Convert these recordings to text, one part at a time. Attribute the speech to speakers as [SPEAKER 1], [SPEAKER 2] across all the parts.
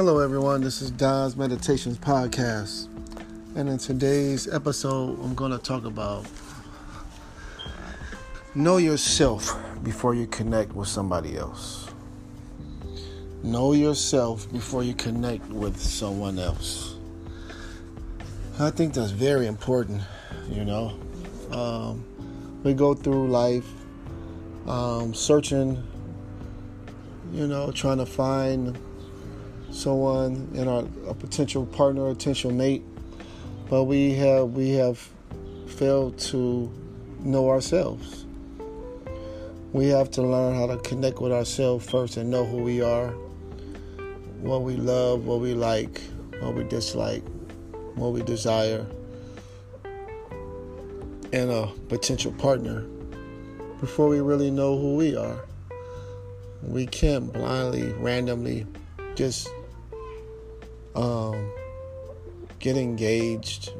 [SPEAKER 1] Hello, everyone. This is Don's Meditations Podcast. And in today's episode, I'm going to talk about know yourself before you connect with somebody else. Know yourself before you connect with someone else. I think that's very important, you know. Um, we go through life um, searching, you know, trying to find someone in our a potential partner, a potential mate, but we have we have failed to know ourselves. We have to learn how to connect with ourselves first and know who we are, what we love, what we like, what we dislike, what we desire, and a potential partner before we really know who we are. We can't blindly, randomly just um, get engaged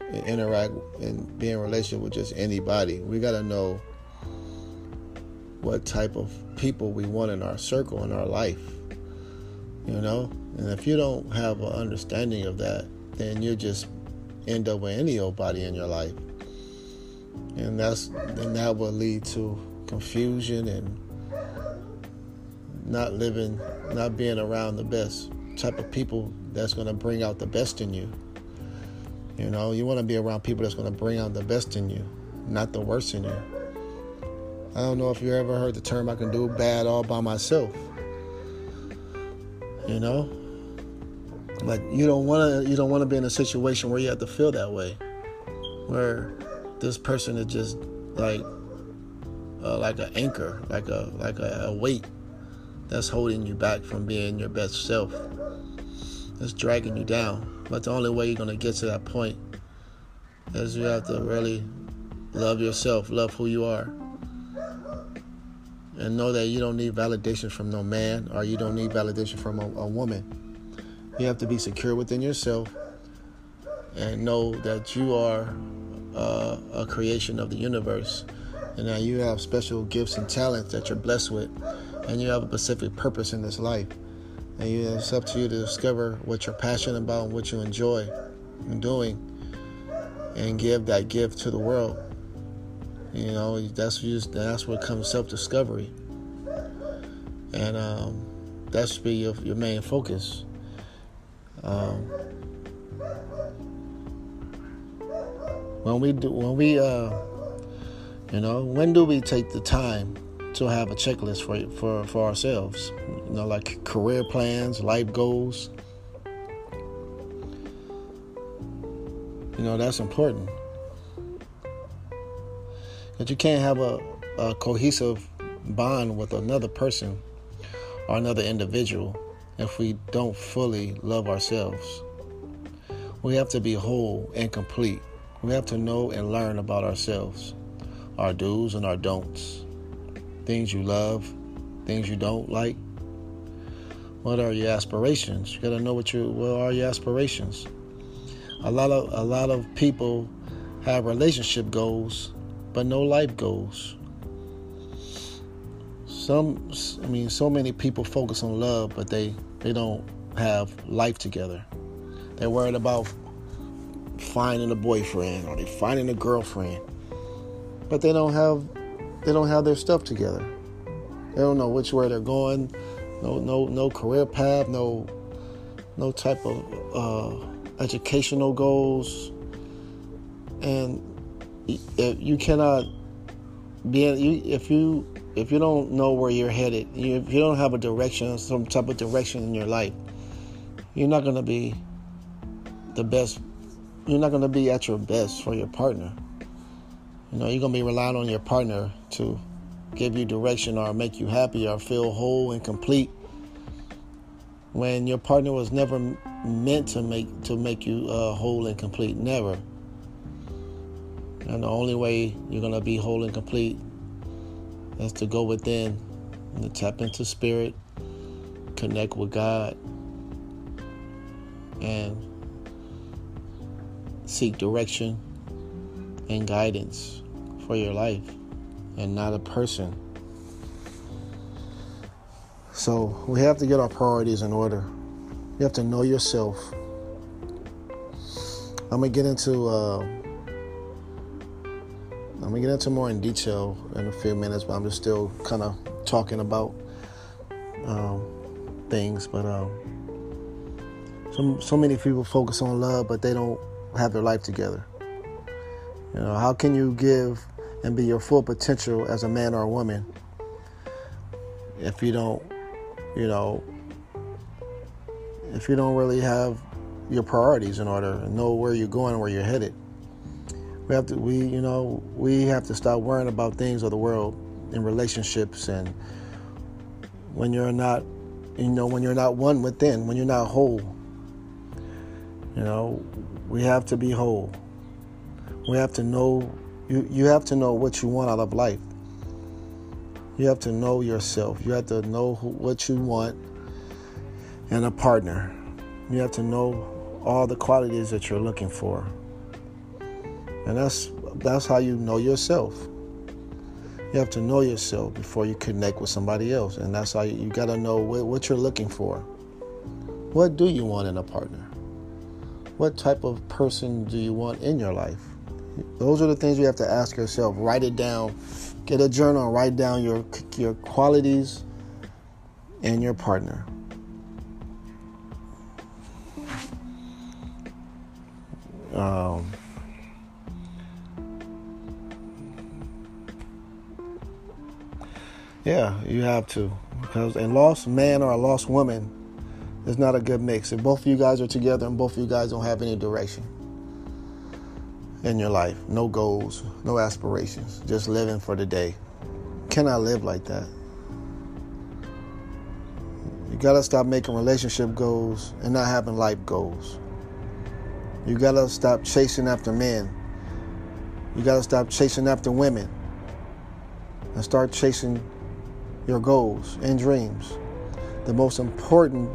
[SPEAKER 1] and interact and be in relationship with just anybody. We got to know what type of people we want in our circle in our life. You know, and if you don't have an understanding of that, then you just end up with any old body in your life, and that's and that will lead to confusion and not living, not being around the best type of people that's going to bring out the best in you. You know, you want to be around people that's going to bring out the best in you, not the worst in you. I don't know if you ever heard the term I can do bad all by myself. You know? Like you don't want to you don't want to be in a situation where you have to feel that way. Where this person is just like uh, like an anchor, like a like a, a weight that's holding you back from being your best self. It's dragging you down. But the only way you're going to get to that point is you have to really love yourself, love who you are. And know that you don't need validation from no man or you don't need validation from a, a woman. You have to be secure within yourself and know that you are uh, a creation of the universe and that you have special gifts and talents that you're blessed with and you have a specific purpose in this life. And it's up to you to discover what you're passionate about and what you enjoy doing and give that gift to the world. You know, that's just, that's what comes self-discovery, and um, that should be your, your main focus. Um, when we do, when we, uh, you know, when do we take the time to have a checklist for for for ourselves? You know, like career plans, life goals. You know, that's important. That you can't have a, a cohesive bond with another person or another individual if we don't fully love ourselves. We have to be whole and complete. We have to know and learn about ourselves, our do's and our don'ts, things you love, things you don't like. What are your aspirations? You got to know what your what are your aspirations. A lot of a lot of people have relationship goals, but no life goals. Some, I mean, so many people focus on love, but they they don't have life together. They're worried about finding a boyfriend or they finding a girlfriend, but they don't have they don't have their stuff together. They don't know which way they're going. No no no career path. No no type of uh, educational goals, and you cannot be you if you if you don't know where you're headed, You, if you don't have a direction, some type of direction in your life, you're not to be the best. You're not to be at your best for your partner. You know, you're going to be relying on your partner to give you direction or make you happy or feel whole and complete when your partner was never meant to make to make you uh, whole and complete never. And the only way you're going to be whole and complete is to go within and to tap into spirit, connect with God, and seek direction and guidance for your life and not a person. So we have to get our priorities in order. You have to know yourself. I'm gonna get into. Uh, I'm gonna get into more in detail in a few minutes, but I'm just still kind of talking about um, things. But um, so so many people focus on love, but they don't have their life together. You know, how can you give and be your full potential as a man or a woman if you don't, you know, if you don't really have your priorities in order and know where you're going, where you're headed? We have to, we, you know, we have to stop worrying about things of the world in relationships and when you're not, you know, when you're not one within, when you're not whole. You know, we have to be whole. We have to know you, you have to know what you want out of life. You have to know yourself. You have to know who, what you want in a partner. You have to know all the qualities that you're looking for. And that's that's how you know yourself. You have to know yourself before you connect with somebody else. And that's how you, you got to know what, what you're looking for. What do you want in a partner? What type of person do you want in your life? Those are the things you have to ask yourself. Write it down. Get a journal. Write down your your qualities and your partner. Um, yeah, you have to because a lost man or a lost woman is not a good mix. If both of you guys are together and both of you guys don't have any direction in your life, no goals, no aspirations, just living for the day. Cannot live like that. You gotta stop making relationship goals and not having life goals. You gotta stop chasing after men. You gotta stop chasing after women and start chasing your goals and dreams. The most important,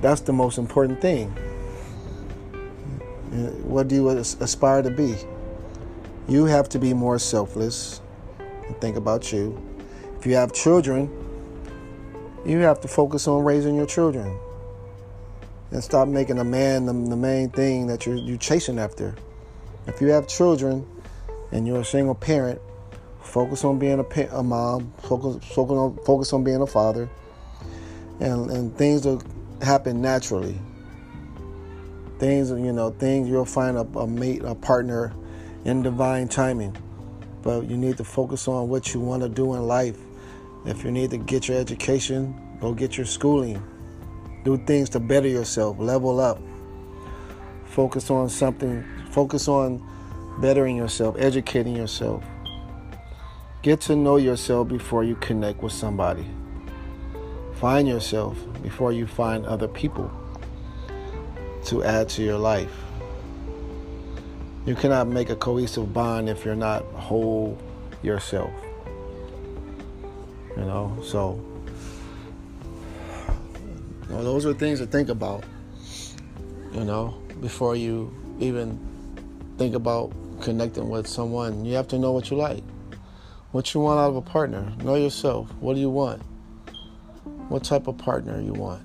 [SPEAKER 1] that's the most important thing. Uh, what do you aspire to be? You have to be more selfless and think about you. If you have children, you have to focus on raising your children and stop making a man the, the main thing that you're, you're chasing after. If you have children and you're a single parent, focus on being a, a mom, focus, focus, on, focus on being a father, and, and things will happen naturally things you know things you'll find a, a mate a partner in divine timing. But you need to focus on what you want to do in life. If you need to get your education go get your schooling. Do things to better yourself level up. Focus on something focus on bettering yourself educating yourself. Get to know yourself before you connect with somebody. Find yourself before you find other people to add to your life. You cannot make a cohesive bond if you're not whole yourself. You know, so those are things to think about. You know, before you even think about connecting with someone, you have to know what you like, what you want out of a partner. Know yourself. What do you want? What type of partner you want?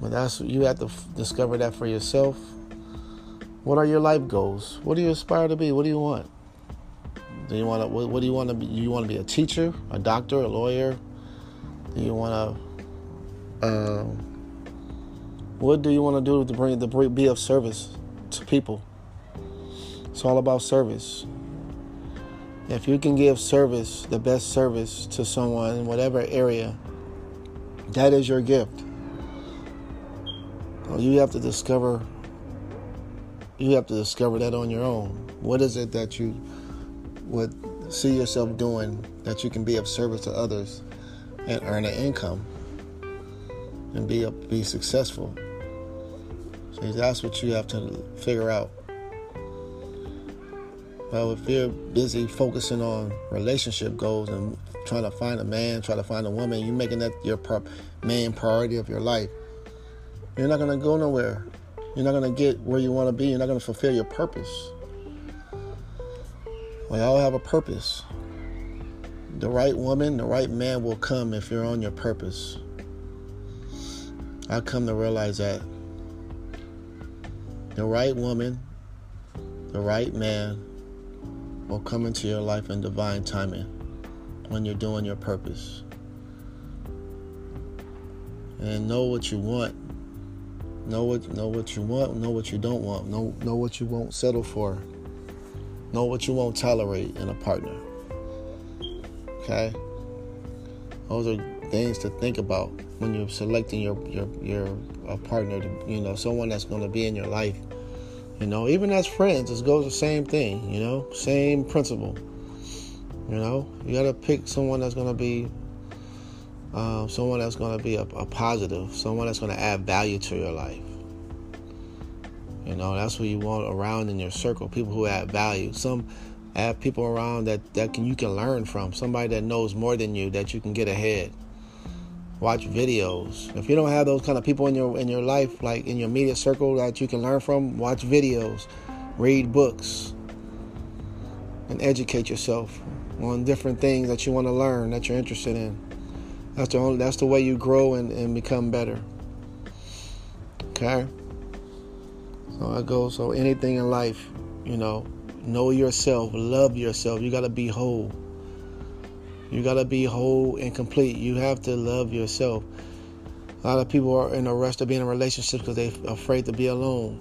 [SPEAKER 1] But that's you have to f- discover that for yourself. What are your life goals? What do you aspire to be? What do you want? Do you want to? What, what do you want to be? You want to be a teacher, a doctor, a lawyer? Do you want to? Uh, what do you want to do to bring to be of service to people? It's all about service. If you can give service, the best service to someone in whatever area, that is your gift. You have to discover. You have to discover that on your own. What is it that you would see yourself doing that you can be of service to others and earn an income and be a, be successful? So that's what you have to figure out. Well, if you're busy focusing on relationship goals and trying to find a man, trying to find a woman, you're making that your main priority of your life you're not going to go nowhere. You're not going to get where you want to be. You're not going to fulfill your purpose. We all have a purpose. The right woman, the right man will come if you're on your purpose. I come to realize that the right woman, the right man will come into your life in divine timing when you're doing your purpose. And know what you want. Know what know what you want, know what you don't want. Know know what you won't settle for. Know what you won't tolerate in a partner. Okay? Those are things to think about when you're selecting your your your a partner to, you know, someone that's going to be in your life. You know, even as friends, it goes the same thing, you know, same principle. You know, you got to pick someone that's going to be uh, someone that's going to be a, a positive, someone that's going to add value to your life. You know, that's what you want around in your circle, people who add value. Some have people around that, that can you can learn from, somebody that knows more than you that you can get ahead. Watch videos. If you don't have those kind of people in your in your life, like in your immediate circle that you can learn from, watch videos, read books, and educate yourself on different things that you want to learn that you're interested in. That's the only that's the way you grow and, and become better. Okay? So I go so anything in life, you know, know yourself, love yourself. You gotta be whole. You gotta be whole and complete. You have to love yourself. A lot of people are in a rush to be in a relationship because they're afraid to be alone.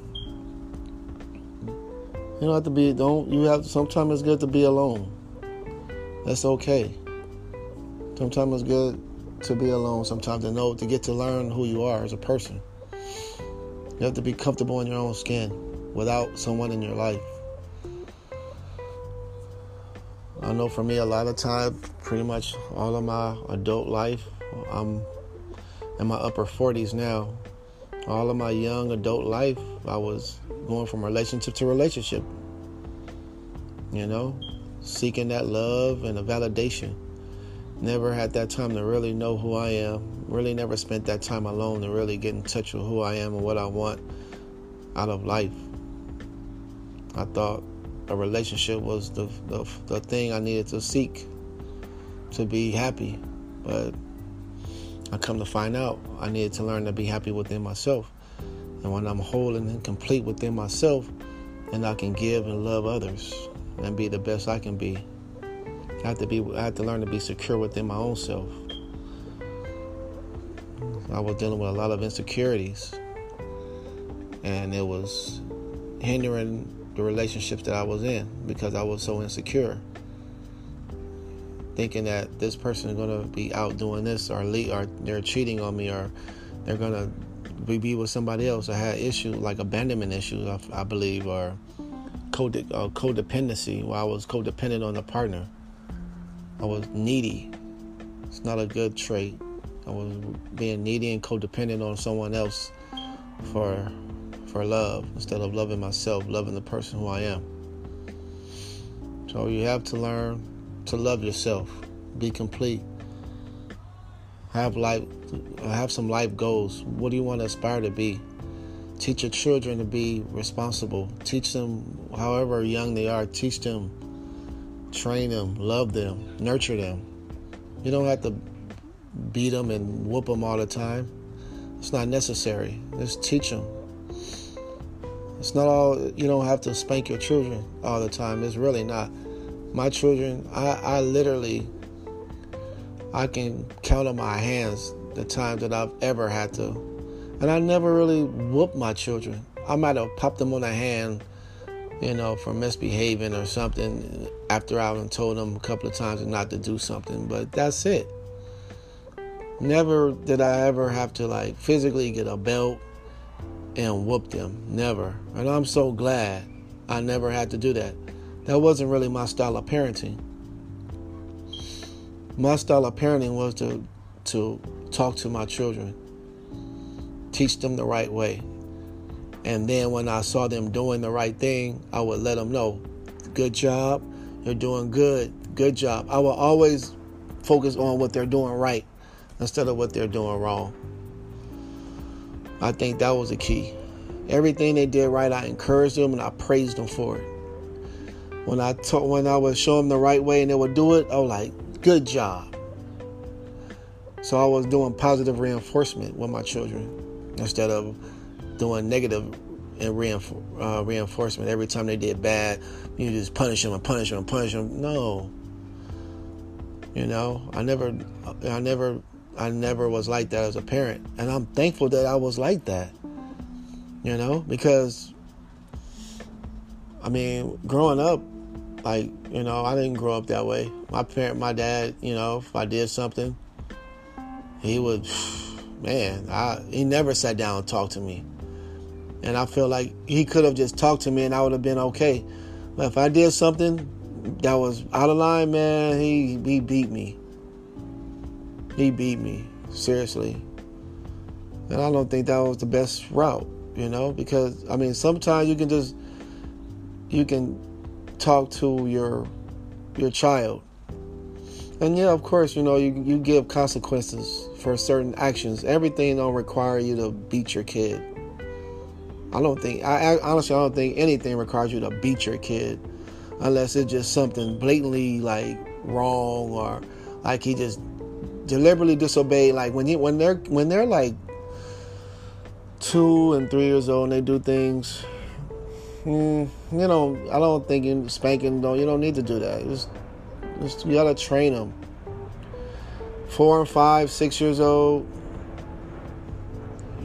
[SPEAKER 1] You don't have to be. Don't you have? Sometimes it's good to be alone. That's okay. Sometimes it's good to be alone. Sometimes to know to get to learn who you are as a person. You have to be comfortable in your own skin without someone in your life. I know for me, a lot of time, pretty much all of my adult life, I'm in my upper 40s now. All of my young adult life, I was going from relationship to relationship. You know, seeking that love and the validation. Never had that time to really know who I am. Really never spent that time alone to really get in touch with who I am and what I want out of life. I thought a relationship was the, the, the thing I needed to seek to be happy. But I come to find out I needed to learn to be happy within myself. And when I'm whole and complete within myself, then I can give and love others and be the best I can be. I have to be I have to learn to be secure within my own self. I was dealing with a lot of insecurities and it was hindering the relationships that I was in because I was so insecure. Thinking that this person is gonna be out doing this or or they're cheating on me or they're gonna be with somebody else. I had issues like abandonment issues, I, I believe, or code, uh, codependency, where I was codependent on a partner. I was needy. It's not a good trait. I was being needy and codependent on someone else for for love instead of loving myself, loving the person who I am. So you have to learn to love yourself, be complete. Have life have some life goals. What do you want to aspire to be? Teach your children to be responsible. Teach them, however young they are, teach them, train them, love them, nurture them. You don't have to beat them and whoop them all the time. It's not necessary. Just teach them. It's not all, you don't have to spank your children all the time. It's really not. My children, I, I literally, I can count on my hands the times that I've ever had to and I never really whooped my children. I might have popped them on the hand, you know, for misbehaving or something after I've told them a couple of times not to do something, but that's it. Never did I ever have to like physically get a belt and whoop them. Never. And I'm so glad I never had to do that. That wasn't really my style of parenting. My style of parenting was to to talk to my children teach them the right way. And then when I saw them doing the right thing, I would let them know, good job, you're doing good, good job. I will always focus on what they're doing right instead of what they're doing wrong. I think that was the key. Everything they did right, I encouraged them and I praised them for it. When I taught, when I would show them the right way and they would do it, I was like, good job. So I was doing positive reinforcement with my children instead of doing negative and reinf- uh, reinforcement every time they did bad. You just punish them and punish them and punish them. No, you know, I never, I never, I never was like that as a parent, and I'm thankful that I was like that. You know, because I mean, growing up, like you know, I didn't grow up that way. My parent, my dad, you know, if I did something, he would, man, I he never sat down and talked to me. And I feel like he could have just talked to me and I would have been okay. But if I did something that was out of line, man, he he beat me. He beat me seriously, and I don't think that was the best route, you know, because I mean sometimes you can just you can talk to your your child, and yeah, of course, you know you you give consequences for certain actions. Everything don't require you to beat your kid. I don't think I, I honestly I don't think anything requires you to beat your kid unless it's just something blatantly like wrong or like he just deliberately disobeyed. Like when he when they're when they're like two and three years old and they do things, mm, you know, I don't think in spanking don't you don't need to do that. Just, just you gotta train them. Four and five, six years old,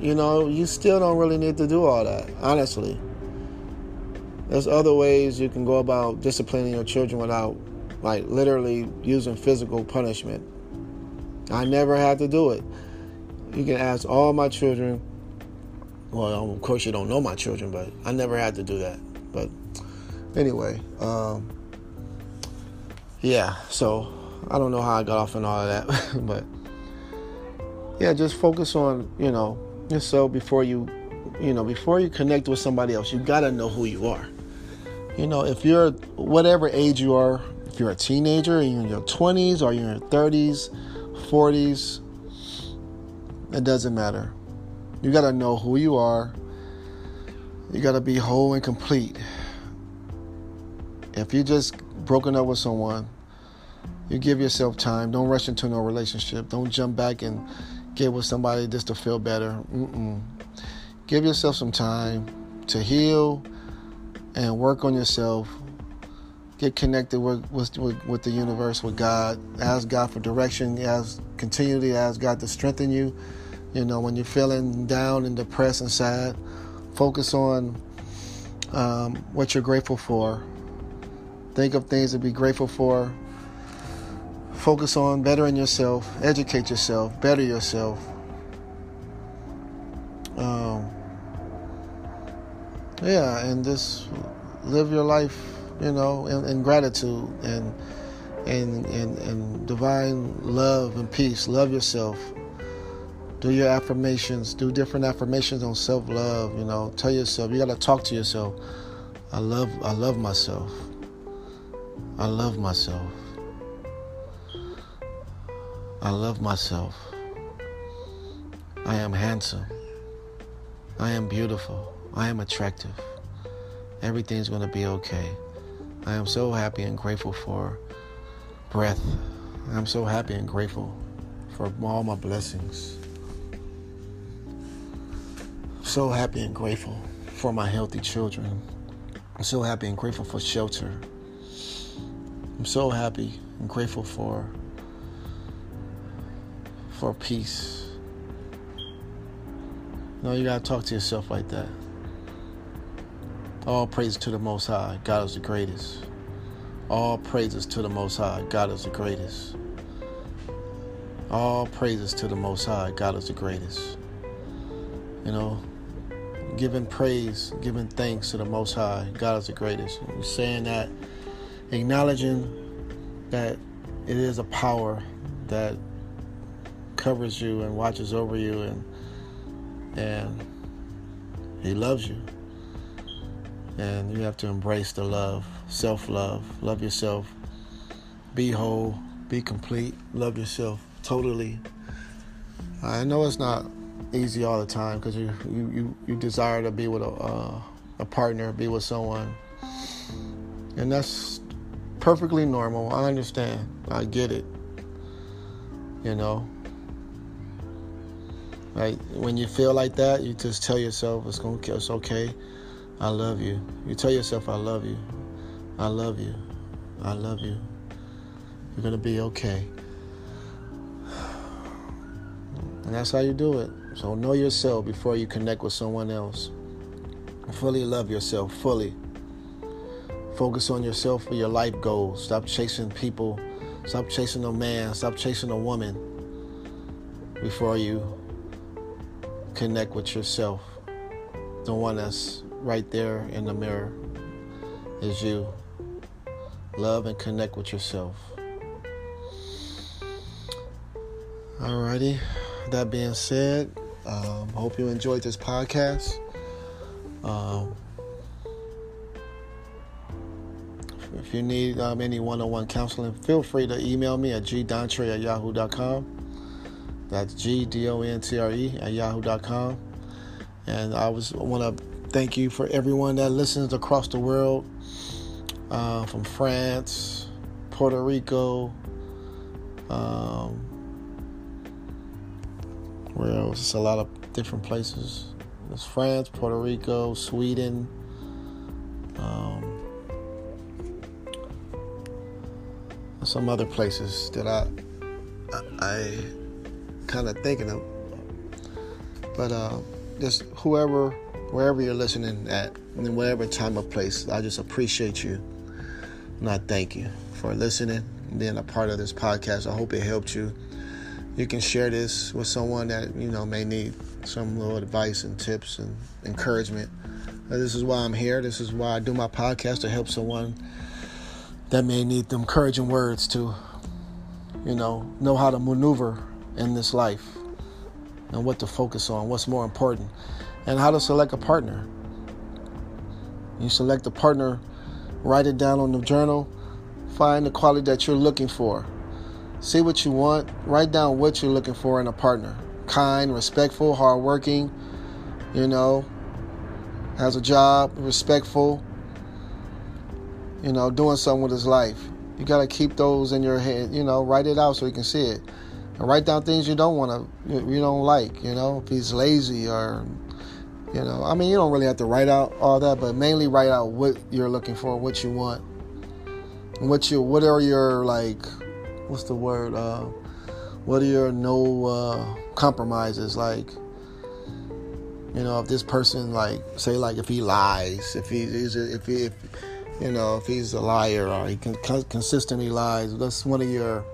[SPEAKER 1] you know, you still don't really need to do all that, honestly. There's other ways you can go about disciplining your children without, like, literally using physical punishment. I never had to do it. You can ask all my children. Well, of course, you don't know my children, but I never had to do that. But anyway, um, yeah, so I don't know how I got off on all of that, but yeah, just focus on, you know, yourself before you, you know, before you connect with somebody else. You got to know who you are you know, if you're whatever age you are, if you're a teenager, you're in your 20s or you're in your 30s, 40s, it doesn't matter. You got to know who you are. You got to be whole and complete. If you just broken up with someone, you give yourself time. Don't rush into no relationship. Don't jump back and get with somebody just to feel better. Mm-mm. Give yourself some time to heal and work on yourself. Get connected with, with, with the universe, with God. Ask God for direction. Ask continually ask God to strengthen you. You know, when you're feeling down and depressed and sad, focus on um, what you're grateful for. Think of things to be grateful for. Focus on bettering yourself, educate yourself, better yourself. Um, yeah, and just live your life, you know, in, in gratitude and and, and and divine love and peace. Love yourself. Do your affirmations. Do different affirmations on self love. You know, tell yourself. You gotta talk to yourself. I love. I love myself. I love myself. I love myself. I am handsome. I am beautiful. I am attractive. Everything's going to be okay. I am so happy and grateful for breath. I'm so happy and grateful for all my blessings. So happy and grateful for my healthy children. I'm so happy and grateful for shelter. I'm so happy and grateful for for peace. No, you gotta talk to yourself like that. All praises to the Most High. God is the greatest. All praises to the Most High. God is the greatest. All praises to the Most High. God is the greatest. You know, giving praise, giving thanks to the Most High. God is the greatest. And saying that, acknowledging that it is a power that covers you and watches over you and and he loves you and you have to embrace the love, self love, love yourself, be whole, be complete, love yourself totally. I know it's not easy all the time because you, you, you, you, desire to be with a, uh, a partner, be with someone, and that's perfectly normal. I understand, I get it, you know. Right? When you feel like that, you just tell yourself it's to it's okay. I love you. You tell yourself I love you. I love you. I love you. You're to be okay. And that's how you do it. So know yourself before you connect with someone else. Fully love yourself, fully. Focus on yourself for your life goals. Stop chasing people. Stop chasing a man. Stop chasing a woman before you connect with yourself. The one that's right there in the mirror is you. Love and connect with yourself. Alrighty. That being said, um, hope you enjoyed this podcast. Um, if you need um, any one-on-one counseling, feel free to email me at gdontre at yahoo.com. That's G-D-O-N-T-R-E at yahoo.com. And I was want to thank you for everyone that listens across the world, uh, from France, Puerto Rico, um, where else? It's a lot of different places. It's France, Puerto Rico, Sweden. Um, some other places that I, I kind of thinking of, but uh, just whoever, wherever you're listening at, in whatever time or place, I just appreciate you, and I thank you for listening, being a part of this podcast. I hope it helped you you can share this with someone that you know may need some little advice and tips and encouragement. Uh, this is why I'm here. This is why I do my podcast to help someone that may need the encouraging words to, you know, know how to maneuver in this life and what to focus on, what's more important, and how to select a partner. You select a partner, write it down on the journal, find the quality that you're looking for See what you want. Write down what you're looking for in a partner. Kind, respectful, hardworking, you know, has a job, respectful, you know, doing something with his life. You got to keep those in your head, you know, write it out so you can see it. And write down things you don't want to, you don't like, you know, if he's lazy or, you know, I mean, you don't really have to write out all that, but mainly write out what you're looking for, what you want, what you, what are your like what's the word? Uh, what are your no uh, compromises? Like, you know, if this person, like, say, like, if he lies, if he is, if he, if, you know, if he's a liar or he consistently lies, that's one of your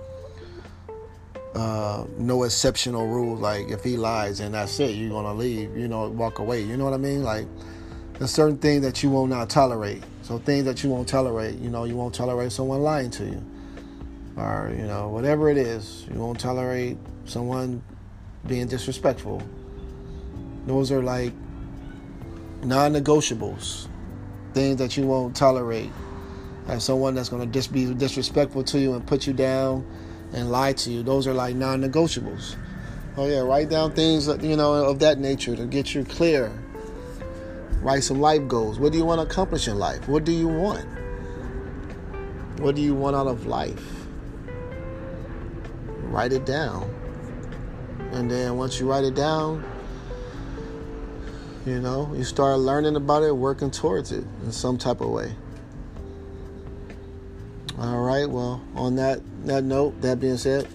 [SPEAKER 1] uh, no exceptional rules. Like, if he lies and that's it, you're gonna leave, you know, walk away. You know what I mean? Like, there's certain things that you will not tolerate. So things that you won't tolerate, you know, you won't tolerate someone lying to you or you know whatever it is you won't tolerate someone being disrespectful those are like non-negotiables things that you won't tolerate as someone that's to just be disrespectful to you and put you down and lie to you. Those are like non-negotiables. Oh yeah write down things you know of that nature to get you clear. Write some life goals. What do you want to accomplish in life? What do you want? What do you want out of life? Write it down. And then once you write it down, you know, you start learning about it, working towards it in some type of way. All right. Well, on that that note, that being said,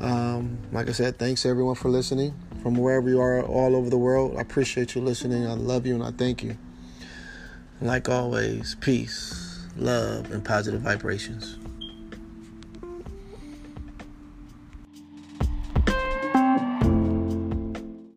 [SPEAKER 1] um, like I said, thanks everyone for listening from wherever you are all over the world. I appreciate you listening. I love you and I thank you. Like always, peace, love, and positive vibrations.